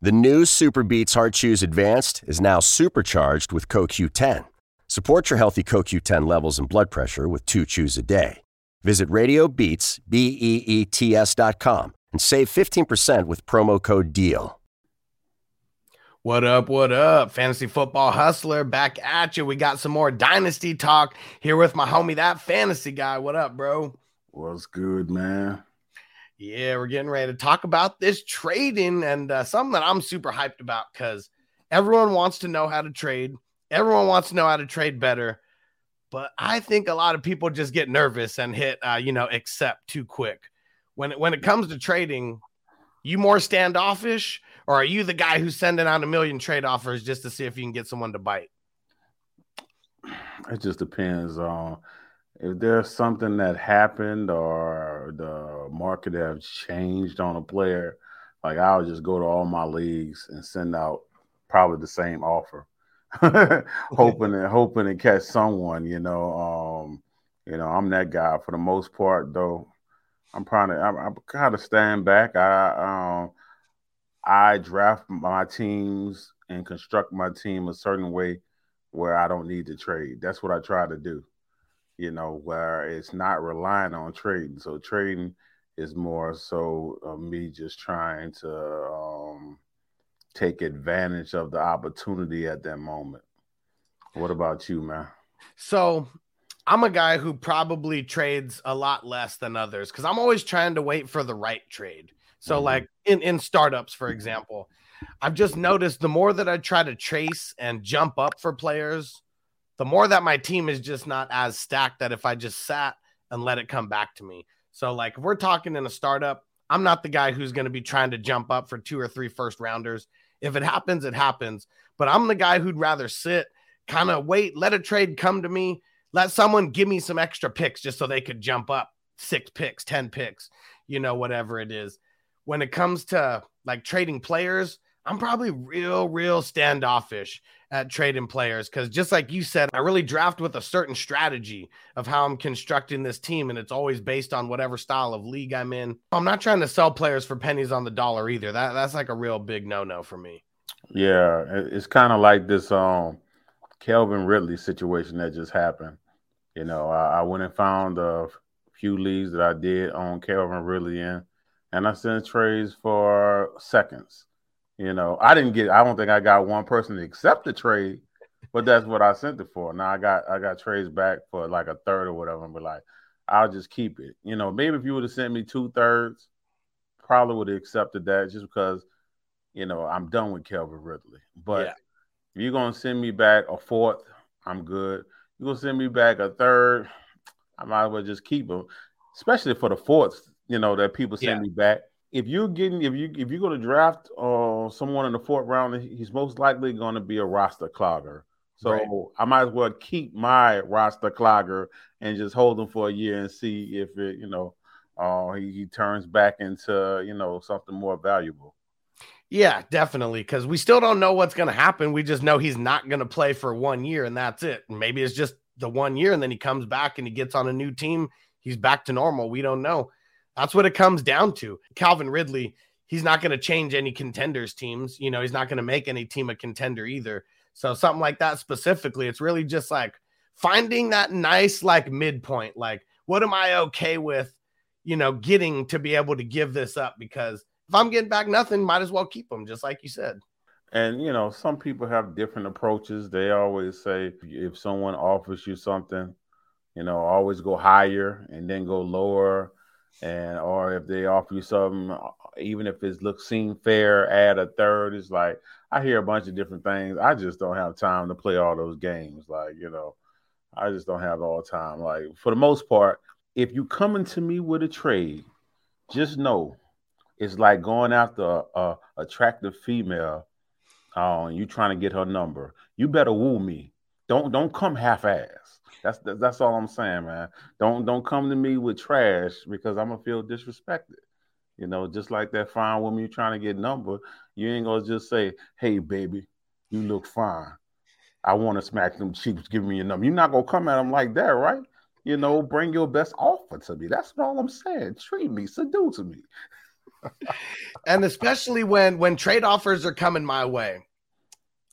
The new SuperBeets Heart Chews Advanced is now supercharged with CoQ10. Support your healthy CoQ10 levels and blood pressure with two chews a day. Visit RadioBeets, B-E-E-T-S dot com and save 15% with promo code DEAL. What up? What up? Fantasy football hustler back at you. We got some more dynasty talk here with my homie, that fantasy guy. What up, bro? What's good, man? Yeah, we're getting ready to talk about this trading and uh, something that I'm super hyped about because everyone wants to know how to trade. Everyone wants to know how to trade better. But I think a lot of people just get nervous and hit, uh, you know, accept too quick. When it, when it comes to trading, you more standoffish, or are you the guy who's sending out a million trade offers just to see if you can get someone to bite? It just depends on if there's something that happened or the market have changed on a player, like I'll just go to all my leagues and send out probably the same offer, hoping and hoping to catch someone. You know, um, you know, I'm that guy for the most part. Though I'm to, I'm, I'm kind of stand back. I um, I draft my teams and construct my team a certain way where I don't need to trade. That's what I try to do you know, where it's not relying on trading. So trading is more so uh, me just trying to um, take advantage of the opportunity at that moment. What about you, man? So I'm a guy who probably trades a lot less than others because I'm always trying to wait for the right trade. So, mm-hmm. like in, in startups, for example, I've just noticed the more that I try to chase and jump up for players, the more that my team is just not as stacked that if I just sat and let it come back to me. So, like, if we're talking in a startup, I'm not the guy who's going to be trying to jump up for two or three first rounders. If it happens, it happens. But I'm the guy who'd rather sit, kind of wait, let a trade come to me, let someone give me some extra picks just so they could jump up six picks, 10 picks, you know, whatever it is. When it comes to like trading players, I'm probably real, real standoffish at trading players because just like you said, I really draft with a certain strategy of how I'm constructing this team, and it's always based on whatever style of league I'm in. I'm not trying to sell players for pennies on the dollar either. That that's like a real big no-no for me. Yeah, it's kind of like this um Calvin Ridley situation that just happened. You know, I, I went and found a few leagues that I did on Calvin Ridley in, and I sent trades for seconds you know, I didn't get. I don't think I got one person to accept the trade, but that's what I sent it for. Now I got I got trades back for like a third or whatever, but like I'll just keep it. You know, maybe if you would have sent me two thirds, probably would have accepted that just because, you know, I'm done with Calvin Ridley. But yeah. if you're gonna send me back a fourth, I'm good. You're gonna send me back a third, I might as well just keep him, especially for the fourths. You know that people send yeah. me back if you're getting if you if you're going to draft uh, someone in the fourth round, he's most likely going to be a roster clogger. So right. I might as well keep my roster clogger and just hold him for a year and see if it, you know, uh, he, he turns back into you know something more valuable. Yeah, definitely. Because we still don't know what's going to happen. We just know he's not going to play for one year, and that's it. maybe it's just the one year, and then he comes back and he gets on a new team. He's back to normal. We don't know. That's what it comes down to. Calvin Ridley, he's not going to change any contenders teams. You know, he's not going to make any team a contender either. So something like that specifically, it's really just like finding that nice like midpoint. Like, what am I okay with, you know, getting to be able to give this up? Because if I'm getting back nothing, might as well keep them, just like you said. And you know, some people have different approaches. They always say if someone offers you something, you know, always go higher and then go lower and or if they offer you something, uh, even if it looks seem fair, add a third. It's like I hear a bunch of different things. I just don't have time to play all those games. Like you know, I just don't have all time. Like for the most part, if you coming to me with a trade, just know it's like going after a, a attractive female. And you trying to get her number. You better woo me. Don't don't come half ass. That's that's all I'm saying, man. Don't don't come to me with trash because I'm gonna feel disrespected. You know, just like that fine woman you're trying to get number, you ain't gonna just say, "Hey, baby, you look fine. I want to smack them cheeks. Give me your number." You're not gonna come at them like that, right? You know, bring your best offer to me. That's all I'm saying. Treat me, seduce me. and especially when when trade offers are coming my way,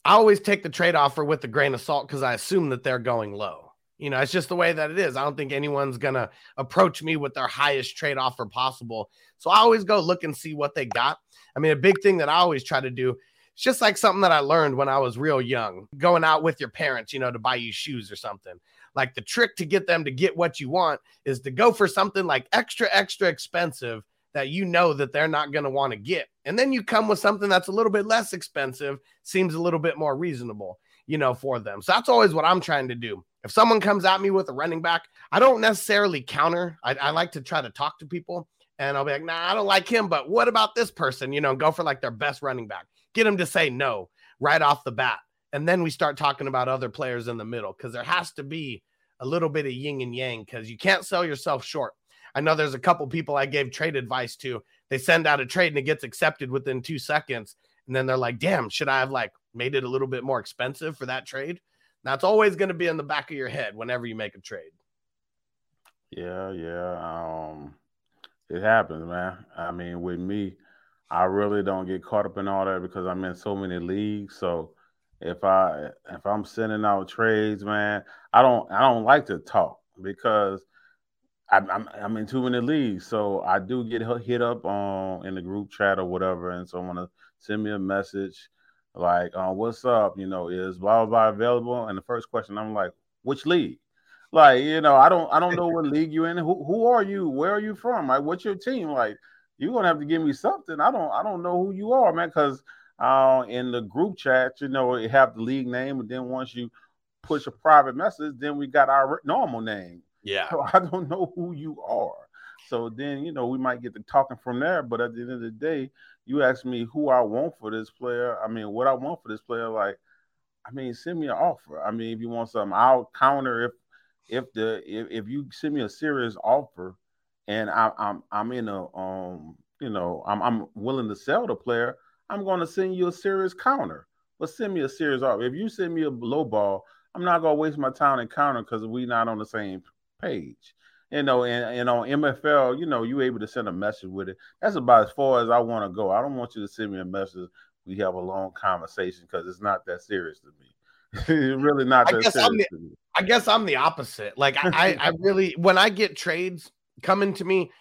I always take the trade offer with a grain of salt because I assume that they're going low. You know, it's just the way that it is. I don't think anyone's gonna approach me with their highest trade offer possible. So I always go look and see what they got. I mean, a big thing that I always try to do it's just like something that I learned when I was real young, going out with your parents, you know, to buy you shoes or something. Like the trick to get them to get what you want is to go for something like extra, extra expensive that you know that they're not going to want to get. And then you come with something that's a little bit less expensive, seems a little bit more reasonable, you know, for them. So that's always what I'm trying to do. If someone comes at me with a running back, I don't necessarily counter. I, I like to try to talk to people and I'll be like, nah, I don't like him, but what about this person? You know, go for like their best running back, get him to say no right off the bat. And then we start talking about other players in the middle because there has to be a little bit of yin and yang because you can't sell yourself short. I know there's a couple people I gave trade advice to. They send out a trade and it gets accepted within two seconds. And then they're like, damn, should I have like made it a little bit more expensive for that trade? That's always going to be in the back of your head whenever you make a trade. Yeah, yeah. Um, it happens, man. I mean, with me, I really don't get caught up in all that because I'm in so many leagues. So if I if I'm sending out trades, man, I don't I don't like to talk because I'm, I'm, I'm in too many leagues, so I do get hit up on in the group chat or whatever, and someone to send me a message like, uh, "What's up?" You know, is blah blah blah available? And the first question, I'm like, "Which league?" Like, you know, I don't I don't know what league you're in. Who who are you? Where are you from? Like, what's your team? Like, you're gonna have to give me something. I don't I don't know who you are, man, because uh, in the group chat, you know, you have the league name, and then once you push a private message, then we got our normal name. Yeah. So I don't know who you are. So then, you know, we might get to talking from there. But at the end of the day, you ask me who I want for this player. I mean, what I want for this player, like, I mean, send me an offer. I mean, if you want something, I'll counter if if the if, if you send me a serious offer and I, I'm I'm in a um you know I'm I'm willing to sell the player, I'm going to send you a serious counter. But send me a serious offer. If you send me a low ball, I'm not gonna waste my time and counter because we're not on the same page. You know, and, and on MFL, you know, you able to send a message with it. That's about as far as I want to go. I don't want you to send me a message. We have a long conversation because it's not that serious to me. it's really not that serious the, I guess I'm the opposite. Like I, I really when I get trades coming to me,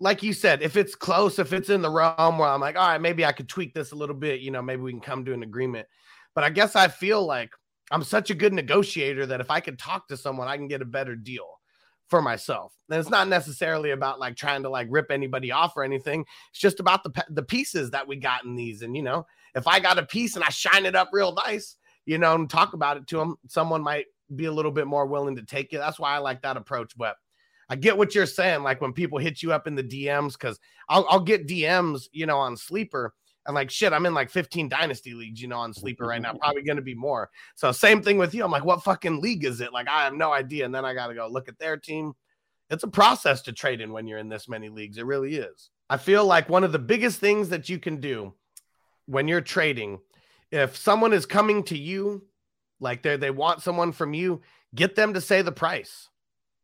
like you said, if it's close, if it's in the realm where I'm like, all right, maybe I could tweak this a little bit, you know, maybe we can come to an agreement. But I guess I feel like I'm such a good negotiator that if I could talk to someone, I can get a better deal for myself. And it's not necessarily about like trying to like rip anybody off or anything. It's just about the the pieces that we got in these. And you know, if I got a piece and I shine it up real nice, you know, and talk about it to them, someone might be a little bit more willing to take it. That's why I like that approach. But I get what you're saying. Like when people hit you up in the DMs, because I'll, I'll get DMs, you know, on Sleeper and like shit, I'm in like 15 dynasty leagues, you know, on sleeper right now. Probably gonna be more. So same thing with you. I'm like, what fucking league is it? Like, I have no idea. And then I gotta go look at their team. It's a process to trade in when you're in this many leagues. It really is. I feel like one of the biggest things that you can do when you're trading, if someone is coming to you, like they they want someone from you, get them to say the price.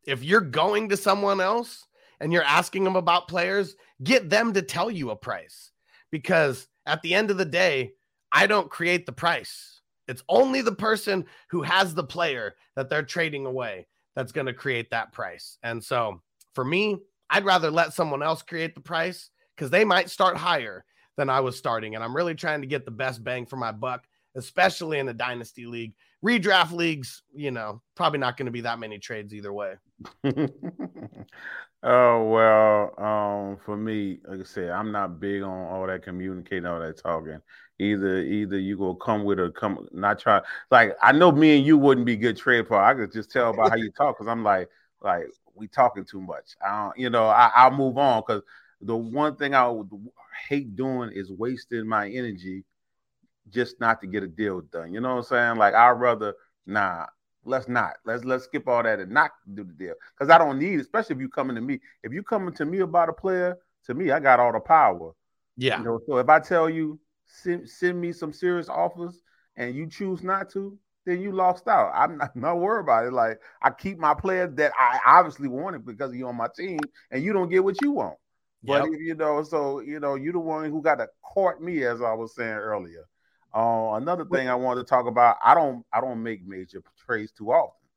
If you're going to someone else and you're asking them about players, get them to tell you a price because at the end of the day, I don't create the price. It's only the person who has the player that they're trading away that's going to create that price. And so for me, I'd rather let someone else create the price because they might start higher than I was starting. And I'm really trying to get the best bang for my buck, especially in the dynasty league. Redraft leagues, you know, probably not going to be that many trades either way. Oh well, um, for me, like I said, I'm not big on all that communicating, all that talking. Either either you go come with or come not try. Like I know me and you wouldn't be good trade partners. I could just tell by how you talk because I'm like like we talking too much. I don't, you know, I, I'll move on because the one thing I would hate doing is wasting my energy just not to get a deal done. You know what I'm saying? Like I'd rather nah, let's not. Let's let's skip all that and not do the deal. Because I don't need, especially if you coming to me. If you coming to me about a player, to me, I got all the power. Yeah. You know, so if I tell you send send me some serious offers and you choose not to, then you lost out. I'm not, not worried about it. Like I keep my players that I obviously wanted because you're on my team, and you don't get what you want. But Yep. if, you know, so you know, you're the one who got to court me, as I was saying earlier. Uh, another thing I wanted to talk about, I don't, I don't make major trades too often.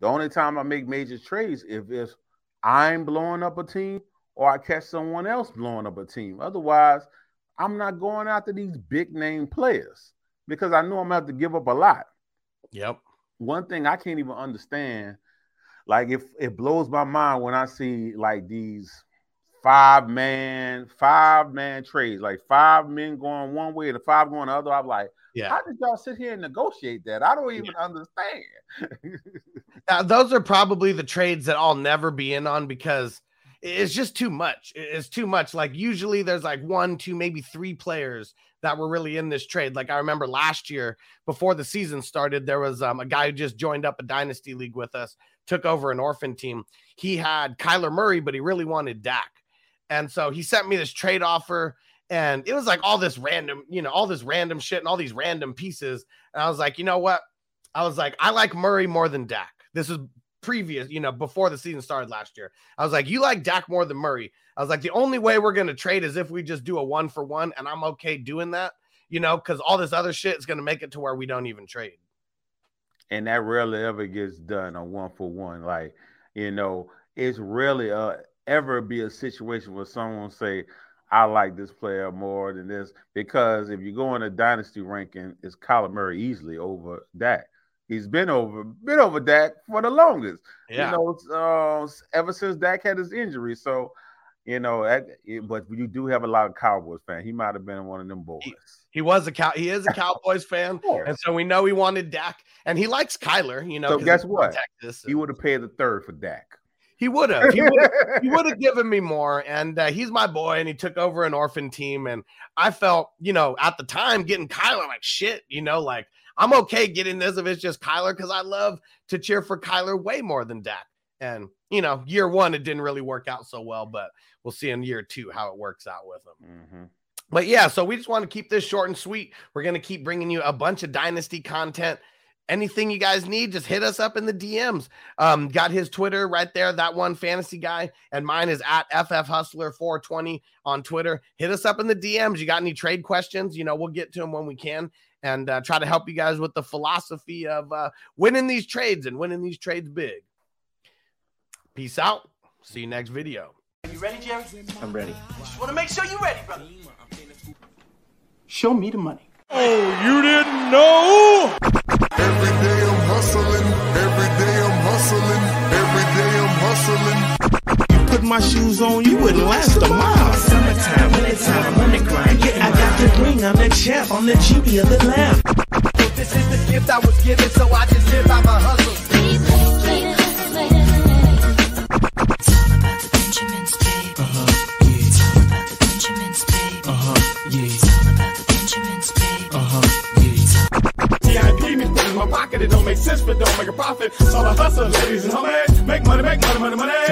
The only time I make major trades if if I'm blowing up a team or I catch someone else blowing up a team. Otherwise, I'm not going after these big name players because I know I'm gonna have to give up a lot Yep. one thing I can't even understand, like if it blows my mind when I see like these five man, five man trades, like five men going one way and five going the other. I'm like, Yeah. how did y'all sit here and negotiate that? I don't even understand. Uh, those are probably the trades that I'll never be in on because it's just too much. It's too much. Like usually there's like one, two, maybe three players that were really in this trade. Like I remember last year before the season started, there was um, a guy who just joined up a dynasty league with us, took over an orphan team. He had Kyler Murray, but he really wanted Dak. And so he sent me this trade offer and it was like all this random, you know, all this random shit and all these random pieces. And I was like, you know what? I was like, I like Murray more than Dak. This is previous, you know, before the season started last year. I was like, you like Dak more than Murray. I was like, the only way we're going to trade is if we just do a one for one. And I'm okay doing that, you know, because all this other shit is going to make it to where we don't even trade. and that rarely ever gets done on one for one. Like, you know, it's rarely uh, ever be a situation where someone say, I like this player more than this. Because if you go in a dynasty ranking, it's Kyler Murray easily over Dak. He's been over been over Dak for the longest. Yeah. You know, uh, ever since Dak had his injury. So, you know, it, but you do have a lot of Cowboys fan. He might have been one of them boys. He was a cow. He is a Cowboys fan, and so we know he wanted Dak, and he likes Kyler. You know, So guess what? Texas. He would have paid the third for Dak. He would have. He would have. he would have given me more. And uh, he's my boy, and he took over an orphan team. And I felt, you know, at the time getting Kyler like shit. You know, like I'm okay getting this if it's just Kyler because I love to cheer for Kyler way more than Dak. And you know, year one it didn't really work out so well, but we'll see in year two how it works out with him. Mm-hmm. But yeah, so we just want to keep this short and sweet. We're going to keep bringing you a bunch of dynasty content. Anything you guys need, just hit us up in the DMs. Um, got his Twitter right there, that one fantasy guy, and mine is at FF Hustler 420 on Twitter. Hit us up in the DMs. You got any trade questions? You know, we'll get to them when we can and uh, try to help you guys with the philosophy of uh, winning these trades and winning these trades big. Peace out. See you next video. Are You ready, Jerry? I'm ready. Just want to make sure you're ready, brother. Show me the money. Every day I'm hustling. Every day I'm hustling. Every day I'm hustling. You put my shoes on, you wouldn't last a mile. Summertime, wintertime, I'm on the grind. Yeah, I got the ring, I'm the champ, I'm the GB of the lamb. This is the gift I was given, so I just live by my hustle. Sense, but don't make a profit. So I hustle, ladies and homies. Make money, make money, money, money.